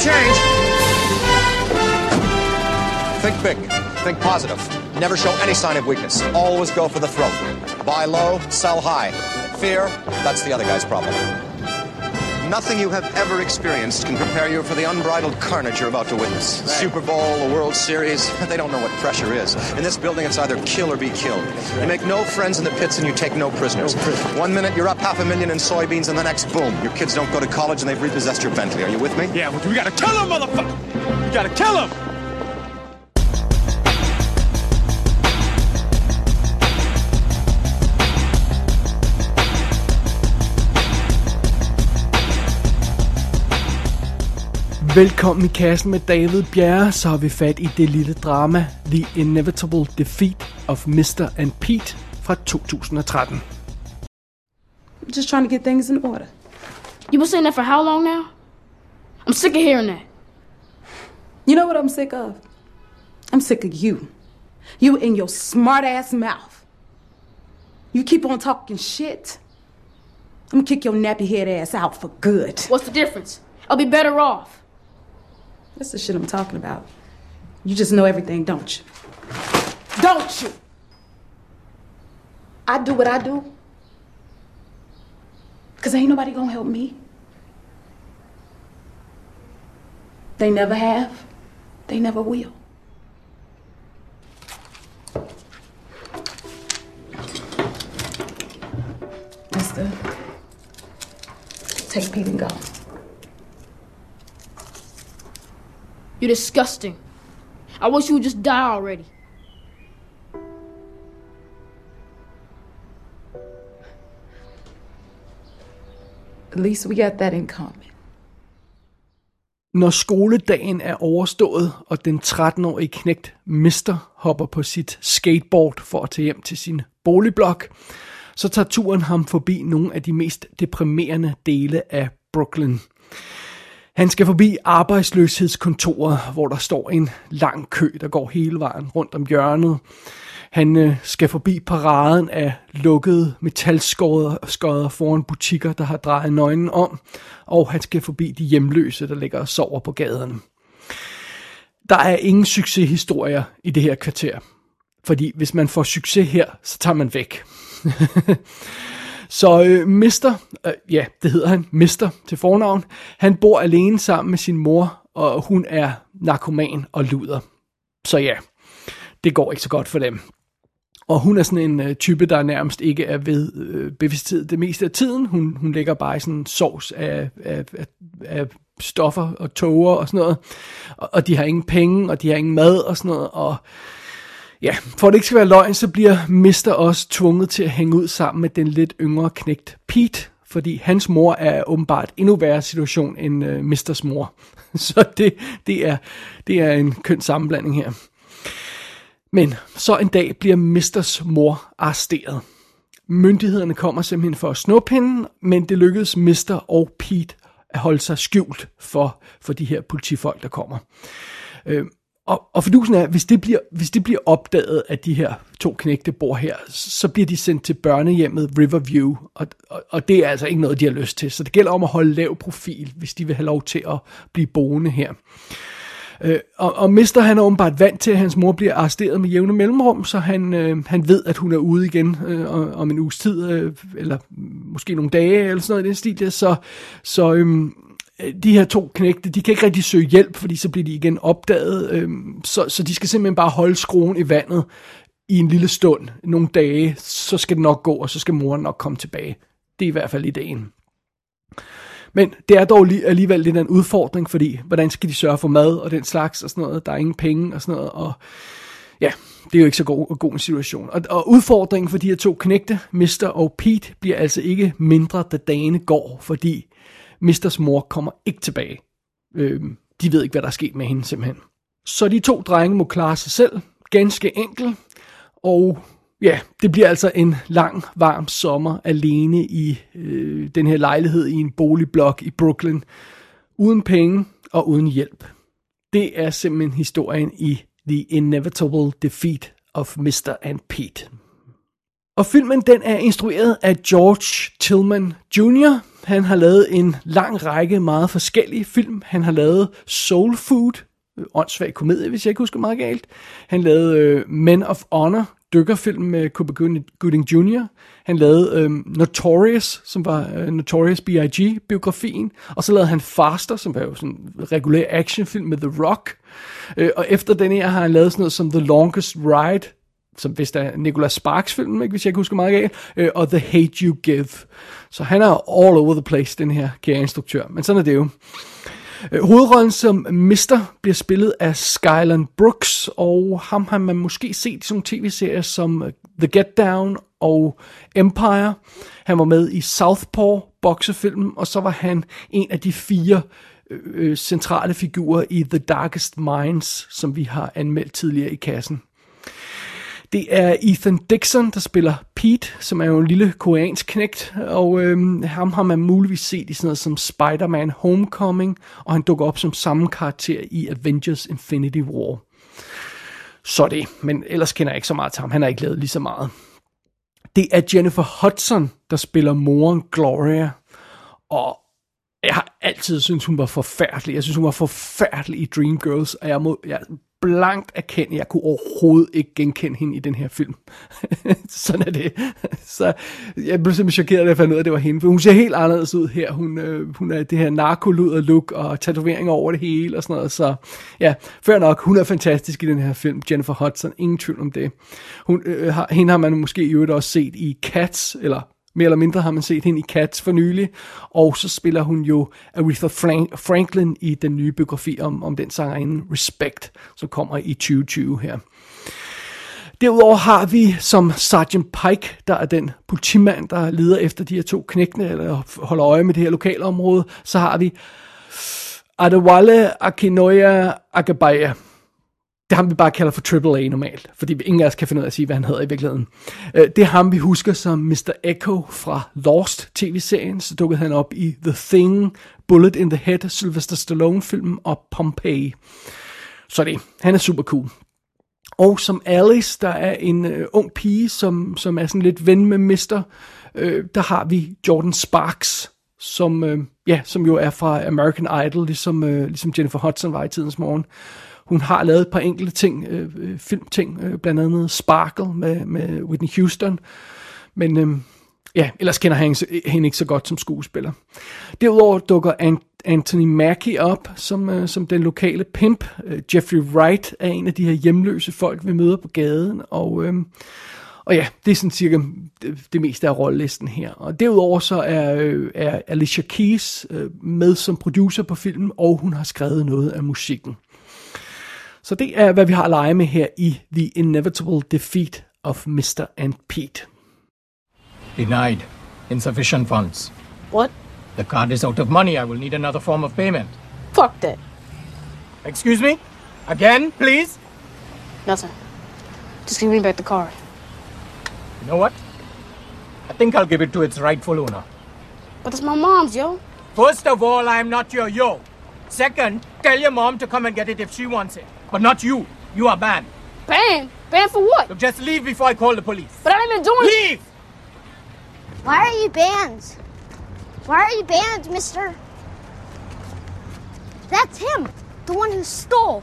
change. Think big. Think positive. Never show any sign of weakness. Always go for the throat. Buy low, sell high. Fear, that's the other guy's problem. Nothing you have ever experienced can prepare you for the unbridled carnage you're about to witness. Super Bowl, the World Series, they don't know what pressure is. In this building, it's either kill or be killed. You make no friends in the pits and you take no prisoners. One minute you're up half a million in soybeans, and the next, boom, your kids don't go to college and they've repossessed your Bentley. Are you with me? Yeah, we gotta kill him, motherfucker! We gotta kill him! Velkommen i kassen med David Bjerre, så har vi fat i det lille drama The Inevitable Defeat of Mr. and Pete fra 2013. I'm just trying to get things in order. You been saying that for how long now? I'm sick of hearing that. You know what I'm sick of? I'm sick of you. You in your smart ass mouth. You keep on talking shit. I'm gonna kick your nappy head ass out for good. What's the difference? I'll be better off. That's the shit I'm talking about. You just know everything, don't you? Don't you? I do what I do. Cause ain't nobody gonna help me. They never have. They never will. Mister, take Pete and go. You're disgusting. I wish you would just die already. At least we got that in common. Når skoledagen er overstået, og den 13-årige knægt Mister hopper på sit skateboard for at tage hjem til sin boligblok, så tager turen ham forbi nogle af de mest deprimerende dele af Brooklyn. Han skal forbi arbejdsløshedskontoret, hvor der står en lang kø, der går hele vejen rundt om hjørnet. Han øh, skal forbi paraden af lukkede metalskodder foran butikker, der har drejet nøglen om. Og han skal forbi de hjemløse, der ligger og sover på gaderne. Der er ingen succeshistorier i det her kvarter. Fordi hvis man får succes her, så tager man væk. Så øh, Mister, øh, ja, det hedder han, Mister til fornavn, han bor alene sammen med sin mor, og hun er narkoman og luder. Så ja, det går ikke så godt for dem. Og hun er sådan en øh, type, der nærmest ikke er ved øh, bevidsthed det meste af tiden. Hun, hun ligger bare i sådan en sovs af, af, af, af stoffer og tåger og sådan noget. Og, og de har ingen penge, og de har ingen mad og sådan noget. Og Ja, for at det ikke skal være løgn, så bliver Mister også tvunget til at hænge ud sammen med den lidt yngre knægt Pete, fordi hans mor er åbenbart endnu værre situation end øh, Misters mor. Så det, det, er, det er en køn sammenblanding her. Men så en dag bliver Misters mor arresteret. Myndighederne kommer simpelthen for at snuppe hende, men det lykkedes Mister og Pete at holde sig skjult for, for de her politifolk, der kommer. Øh, og, og fordusen er, hvis det, bliver, hvis det bliver opdaget, at de her to knægte bor her, så bliver de sendt til børnehjemmet Riverview, og, og, og det er altså ikke noget, de har lyst til. Så det gælder om at holde lav profil, hvis de vil have lov til at blive boende her. Øh, og, og Mister han er åbenbart vant til, at hans mor bliver arresteret med jævne mellemrum, så han, øh, han ved, at hun er ude igen øh, om en uges tid, øh, eller måske nogle dage, eller sådan noget i den stil. Så, så øh, Øh, de her to knægte, de kan ikke rigtig søge hjælp, fordi så bliver de igen opdaget. Øh, så, så de skal simpelthen bare holde skruen i vandet i en lille stund, nogle dage, så skal det nok gå, og så skal moren nok komme tilbage. Det er i hvert fald ideen. Men det er dog alligevel lidt en udfordring, fordi hvordan skal de sørge for mad og den slags og sådan noget. Der er ingen penge og sådan noget, og ja, det er jo ikke så god, god en situation. Og, og udfordringen for de her to knægte, Mr. og Pete, bliver altså ikke mindre, da dagene går, fordi Misters mor kommer ikke tilbage. Øh, de ved ikke, hvad der er sket med hende simpelthen. Så de to drenge må klare sig selv, ganske enkelt, og ja, det bliver altså en lang, varm sommer alene i øh, den her lejlighed i en boligblok i Brooklyn, uden penge og uden hjælp. Det er simpelthen historien i The Inevitable Defeat of Mr. and Pete. Og filmen den er instrueret af George Tillman Jr. Han har lavet en lang række meget forskellige film. Han har lavet Soul Food, øh, åndssvag komedie, hvis jeg ikke husker meget galt. Han lavede øh, Men of Honor, dykkerfilm med Cuba Gooding Jr. Han lavede øh, Notorious, som var øh, Notorious B.I.G. biografien. Og så lavede han Faster, som var jo sådan en regulær actionfilm med The Rock. Øh, og efter den her har han lavet sådan noget som The Longest Ride, som vist er Nicolas Sparks film, ikke, hvis jeg ikke husker meget galt, øh, og The Hate You Give. Så han er all over the place, den her kære instruktør. Men sådan er det jo. Øh, hovedrollen som Mister bliver spillet af Skyland Brooks, og ham har man måske set i sådan tv-serier som øh, The Get Down og Empire. Han var med i Southpaw boksefilmen, og så var han en af de fire øh, øh, centrale figurer i The Darkest Minds, som vi har anmeldt tidligere i kassen. Det er Ethan Dixon, der spiller Pete, som er jo en lille koreansk knægt, og øhm, ham har man muligvis set i sådan noget som Spider-Man Homecoming, og han dukker op som samme karakter i Avengers Infinity War. Så det, men ellers kender jeg ikke så meget til ham. Han har ikke lavet lige så meget. Det er Jennifer Hudson, der spiller moren Gloria, og jeg har altid syntes, hun var forfærdelig. Jeg synes, hun var forfærdelig i Dreamgirls, og jeg, må, jeg blankt erkende, at jeg kunne overhovedet ikke genkende hende i den her film. Sådan er det. Så jeg blev simpelthen chokeret, da jeg fandt ud af, at det var hende. For hun ser helt anderledes ud her. Hun, øh, hun er det her narkoluder look og tatoveringer over det hele og sådan noget. Så ja, før nok, hun er fantastisk i den her film. Jennifer Hudson, ingen tvivl om det. Hun, øh, har, hende har man måske i øvrigt også set i Cats, eller mere eller mindre har man set hende i Cats for nylig, og så spiller hun jo Aretha Frank- Franklin i den nye biografi om, om den sangerinde Respect, som kommer i 2020 her. Derudover har vi som Sergeant Pike, der er den politimand, der leder efter de her to knækkene, eller holder øje med det her lokale område, så har vi Adewale Akinoya Agabaya, det er ham, vi bare kalder for Triple A normalt, fordi ingen af os kan finde ud af at sige, hvad han hedder i virkeligheden. Øh, det er ham, vi husker som Mr. Echo fra Lost tv-serien, så dukkede han op i The Thing, Bullet in the Head, Sylvester Stallone-filmen og Pompeii. Så det, han er super cool. Og som Alice, der er en øh, ung pige, som, som er sådan lidt ven med Mr., øh, der har vi Jordan Sparks, som, øh, ja, som jo er fra American Idol, ligesom, øh, ligesom Jennifer Hudson var i tidens morgen. Hun har lavet et par enkelte ting, øh, øh, filmting, øh, blandt andet Sparkle med, med Whitney Houston. Men øh, ja, ellers kender han hende ikke så godt som skuespiller. Derudover dukker Anthony Mackie op som, øh, som den lokale pimp. Øh, Jeffrey Wright er en af de her hjemløse folk, vi møder på gaden. Og, øh, og ja, det er sådan cirka det, det meste af rollelisten her. Og derudover så er, øh, er Alicia Keys øh, med som producer på filmen, og hun har skrevet noget af musikken. Så det er, hvad vi har at lege med her i The Inevitable Defeat of Mr. and Pete. Denied. Insufficient funds. What? The card is out of money. I will need another form of payment. Fuck that. Excuse me? Again, please? Nothing. Just give me back the card. You know what? I think I'll give it to its rightful owner. But it's my mom's, yo. First of all, I'm not your yo. Second, tell your mom to come and get it if she wants it. But not you. You are banned. Banned? Banned for what? So just leave before I call the police. But I ain't been doing it. Leave! Why are you banned? Why are you banned, mister? That's him, the one who stole.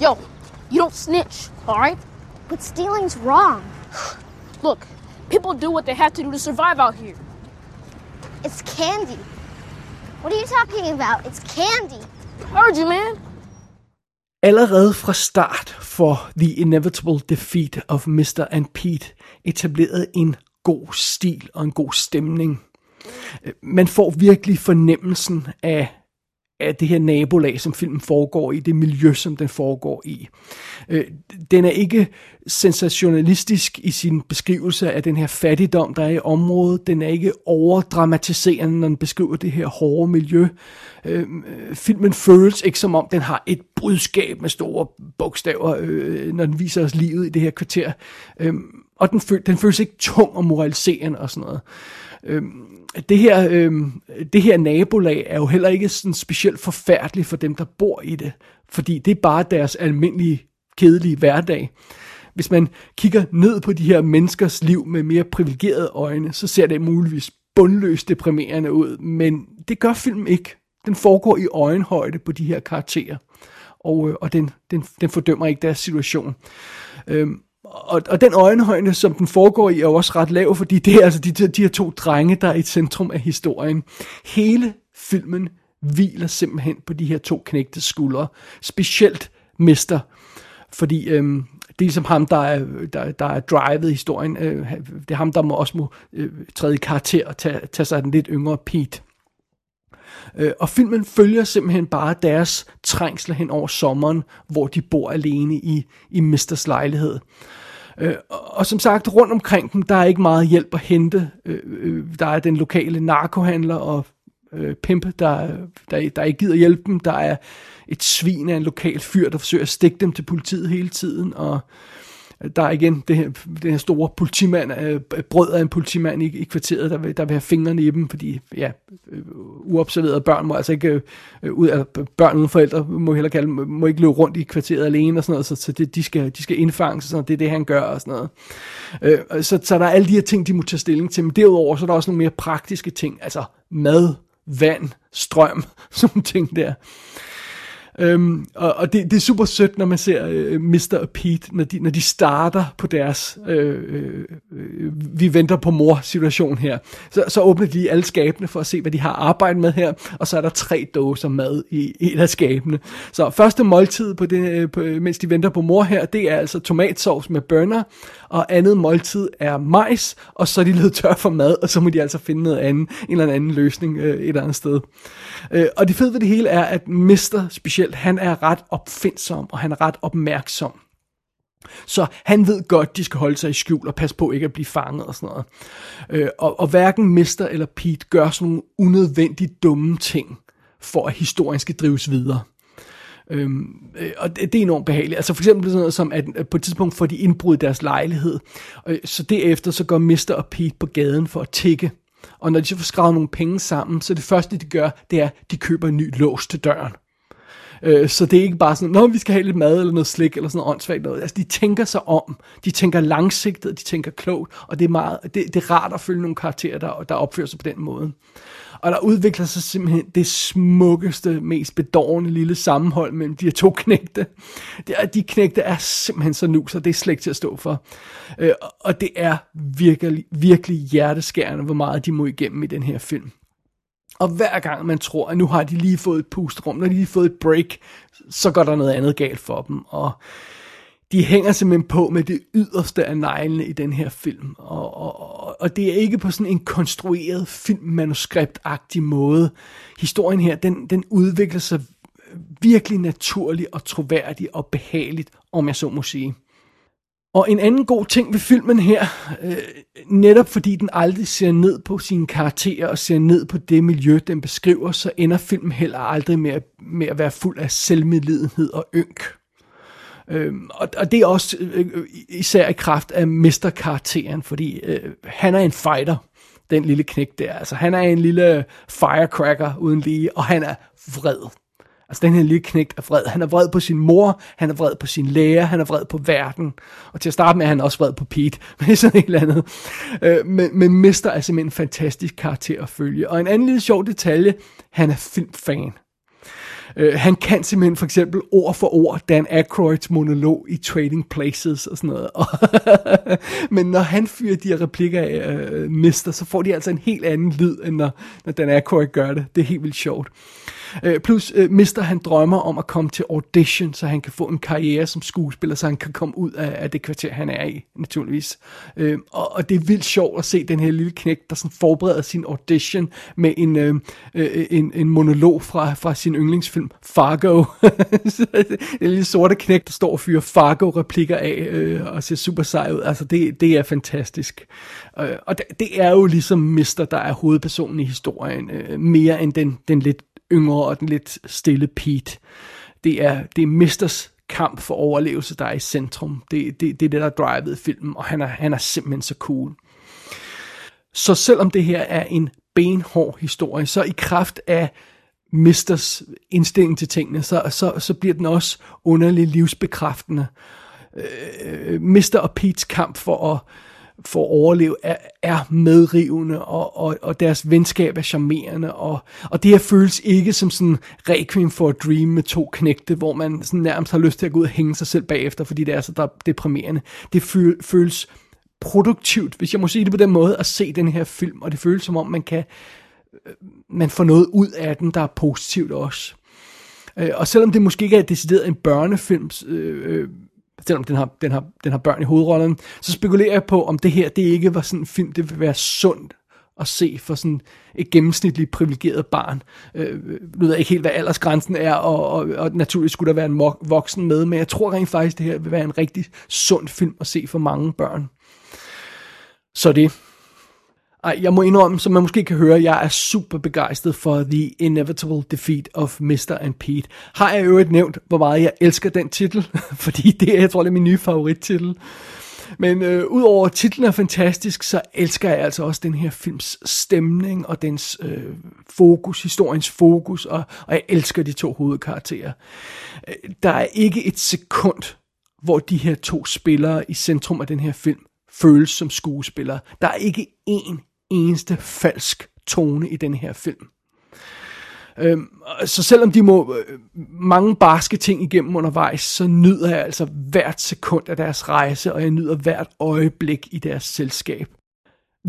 Yo, you don't snitch, alright? But stealing's wrong. Look, people do what they have to do to survive out here. It's candy. What are you talking about? It's candy. Heard you, man. Allerede fra start for The Inevitable Defeat of Mr. and Pete etableret en god stil og en god stemning. Man får virkelig fornemmelsen af af det her nabolag, som filmen foregår i, det miljø, som den foregår i. Øh, den er ikke sensationalistisk i sin beskrivelse af den her fattigdom, der er i området. Den er ikke overdramatiserende, når den beskriver det her hårde miljø. Øh, filmen føles ikke som om, den har et budskab med store bogstaver, øh, når den viser os livet i det her kvarter. Øh, og den, føl, den føles ikke tung og moraliserende og sådan noget. Øh, det her, øh, det her nabolag er jo heller ikke sådan specielt forfærdeligt for dem, der bor i det, fordi det er bare deres almindelige, kedelige hverdag. hvis man kigger ned på de her menneskers liv med mere privilegerede øjne, så ser det muligvis bundløst deprimerende ud, men det gør filmen ikke. Den foregår i øjenhøjde på de her karakterer, og, øh, og den, den, den fordømmer ikke deres situation. Øhm, og, og den øjenhøjde, som den foregår i, er jo også ret lav, fordi det er altså de, de her to drenge, der er i centrum af historien. Hele filmen hviler simpelthen på de her to knægte skuldre. Specielt Mister, fordi øhm, det er ligesom ham, der er, der, der er drivet historien. Øh, det er ham, der må også må øh, træde i karakter og tage, tage sig af den lidt yngre Pete. Øh, og filmen følger simpelthen bare deres trængsler hen over sommeren, hvor de bor alene i, i Misters lejlighed. Øh, og, og som sagt, rundt omkring dem, der er ikke meget hjælp at hente. Øh, øh der er den lokale narkohandler og øh, pimpe, der, der, der ikke gider hjælpe dem. Der er et svin af en lokal fyr, der forsøger at stikke dem til politiet hele tiden. Og der er igen det her, den her store politimand, øh, brød af en politimand i, i kvarteret, der vil, der vil have fingrene i dem, fordi ja, øh, uobserverede børn må altså ikke, øh, ud af børn uden forældre, må heller kalde må ikke løbe rundt i kvarteret alene og sådan noget, så, så det, de, skal, de skal indfanges, og det er det, han gør og sådan noget. Øh, så, så der er alle de her ting, de må tage stilling til, men derudover så er der også nogle mere praktiske ting, altså mad, vand, strøm, sådan ting der. Øhm, og og det, det er super sødt, når man ser øh, Mr. og Pete, når de, når de starter på deres øh, øh, vi venter på mor situation her. Så, så åbner de lige alle skabene for at se, hvad de har arbejdet med her, og så er der tre dåser mad i et af skabene. Så første måltid, på det, øh, på, mens de venter på mor her, det er altså tomatsovs med burner, og andet måltid er majs, og så er de lidt tør for mad, og så må de altså finde noget andet, en eller anden løsning øh, et eller andet sted. Øh, og det fede ved det hele er, at Mister specielt, han er ret opfindsom, og han er ret opmærksom. Så han ved godt, de skal holde sig i skjul og passe på ikke at blive fanget og sådan noget. Øh, og, og hverken Mister eller Pete gør sådan nogle unødvendigt dumme ting, for at historien skal drives videre. Øhm, øh, og det, det er enormt behageligt. Altså for eksempel sådan noget som, at på et tidspunkt får de indbrud i deres lejlighed, øh, så derefter så går Mister og Pete på gaden for at tikke. Og når de så får skrevet nogle penge sammen, så det første de gør, det er, at de køber en ny lås til døren. Øh, så det er ikke bare sådan, når vi skal have lidt mad eller noget slik eller sådan noget åndssvagt noget. Altså, de tænker sig om. De tænker langsigtet, de tænker klogt, og det er, meget, det, det er rart at følge nogle karakterer, der, der opfører sig på den måde. Og der udvikler sig simpelthen det smukkeste, mest bedårende lille sammenhold mellem de her to knægte. Det er, de knægte er simpelthen så nu, så det er slet til at stå for. Øh, og det er virkelig, virkelig hjerteskærende, hvor meget de må igennem i den her film. Og hver gang man tror, at nu har de lige fået et pusterum, når de lige fået et break, så går der noget andet galt for dem. Og de hænger simpelthen på med det yderste af neglene i den her film. Og, og, og det er ikke på sådan en konstrueret filmmanuskriptagtig måde. Historien her, den, den udvikler sig virkelig naturligt og troværdigt og behageligt, om jeg så må sige. Og en anden god ting ved filmen her, øh, netop fordi den aldrig ser ned på sine karakterer og ser ned på det miljø, den beskriver, så ender filmen heller aldrig med, med at være fuld af selvmedlidenhed og ynk. Øhm, og, og det er også øh, især i kraft af mesterkarakteren, fordi øh, han er en fighter, den lille knæk der. Altså han er en lille firecracker uden lige, og han er vred. Altså den her lille knægt er vred. Han er vred på sin mor, han er vred på sin lærer, han er vred på verden. Og til at starte med er han også vred på Pete, men det er sådan et eller andet. Øh, men, men Mister er simpelthen en fantastisk karakter at følge. Og en anden lille sjov detalje, han er filmfan. Uh, han kan simpelthen for eksempel ord for ord Dan Aykroyds monolog i Trading Places og sådan noget. Men når han fyrer de her replikker af uh, Mister, så får de altså en helt anden lyd, end når, når Dan Aykroyd gør det. Det er helt vildt sjovt. Øh, Øh, plus øh, mister han drømmer om at komme til audition, så han kan få en karriere som skuespiller, så han kan komme ud af, af det kvarter, han er i, naturligvis. Øh, og, og det er vildt sjovt at se den her lille knæk, der sådan forbereder sin audition med en, øh, øh, en, en monolog fra, fra sin yndlingsfilm, Fargo. en lille sorte knæk, der står og fyrer Fargo-replikker af øh, og ser super sej ud. Altså, det, det er fantastisk. Øh, og det, det er jo ligesom Mister, der er hovedpersonen i historien, øh, mere end den, den lidt yngre og den lidt stille Pete. Det er, det er Misters kamp for overlevelse, der er i centrum. Det, det, det er det, der drivet filmen, og han er, han er simpelthen så cool. Så selvom det her er en benhård historie, så i kraft af Misters indstilling til tingene, så, så, så bliver den også underligt livsbekræftende. øh, øh Mr. og Pete's kamp for at, for at overleve er, er medrivende, og, og, og deres venskab er charmerende, og, og det her føles ikke som sådan Requiem for a Dream med to knægte, hvor man sådan nærmest har lyst til at gå ud og hænge sig selv bagefter, fordi det er så deprimerende. Det føles produktivt, hvis jeg må sige det på den måde, at se den her film, og det føles som om, man kan øh, man får noget ud af den, der er positivt også. Øh, og selvom det måske ikke er decideret en børnefilm, øh, øh, selvom den har, den, har, den har børn i hovedrollen, så spekulerer jeg på, om det her det ikke var sådan en film, det vil være sundt at se for sådan et gennemsnitligt privilegeret barn. Øh, øh, nu ved jeg ikke helt, hvad aldersgrænsen er, og, og, og naturligvis skulle der være en voksen med, men jeg tror rent faktisk, det her vil være en rigtig sund film at se for mange børn. Så det. Ej, jeg må indrømme, som man måske kan høre, jeg er super begejstret for The Inevitable Defeat of Mr. and Pete. Har jeg øvrigt nævnt, hvor meget jeg elsker den titel? Fordi det er, jeg tror, det er min nye favorittitel. Men øh, udover titlen er fantastisk, så elsker jeg altså også den her films stemning og dens øh, fokus, historiens fokus, og, og jeg elsker de to hovedkarakterer. Øh, der er ikke et sekund, hvor de her to spillere i centrum af den her film føles som skuespillere. Der er ikke én eneste falsk tone i den her film. Øhm, så selvom de må øh, mange barske ting igennem undervejs, så nyder jeg altså hvert sekund af deres rejse, og jeg nyder hvert øjeblik i deres selskab.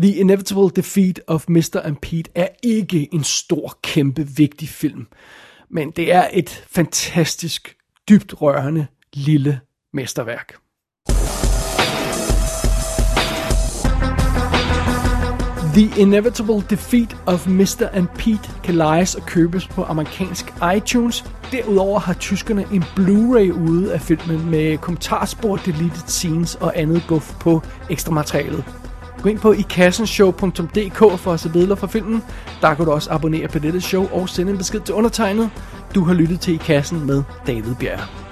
The Inevitable Defeat of Mr. and Pete er ikke en stor, kæmpe, vigtig film, men det er et fantastisk, dybt rørende, lille mesterværk. The Inevitable Defeat of Mr. and Pete kan lejes og købes på amerikansk iTunes. Derudover har tyskerne en Blu-ray ude af filmen med kommentarspor, deleted scenes og andet guf på ekstra materialet. Gå ind på ikassenshow.dk for at se billeder fra filmen. Der kan du også abonnere på dette show og sende en besked til undertegnet. Du har lyttet til I Kassen med David Bjerg.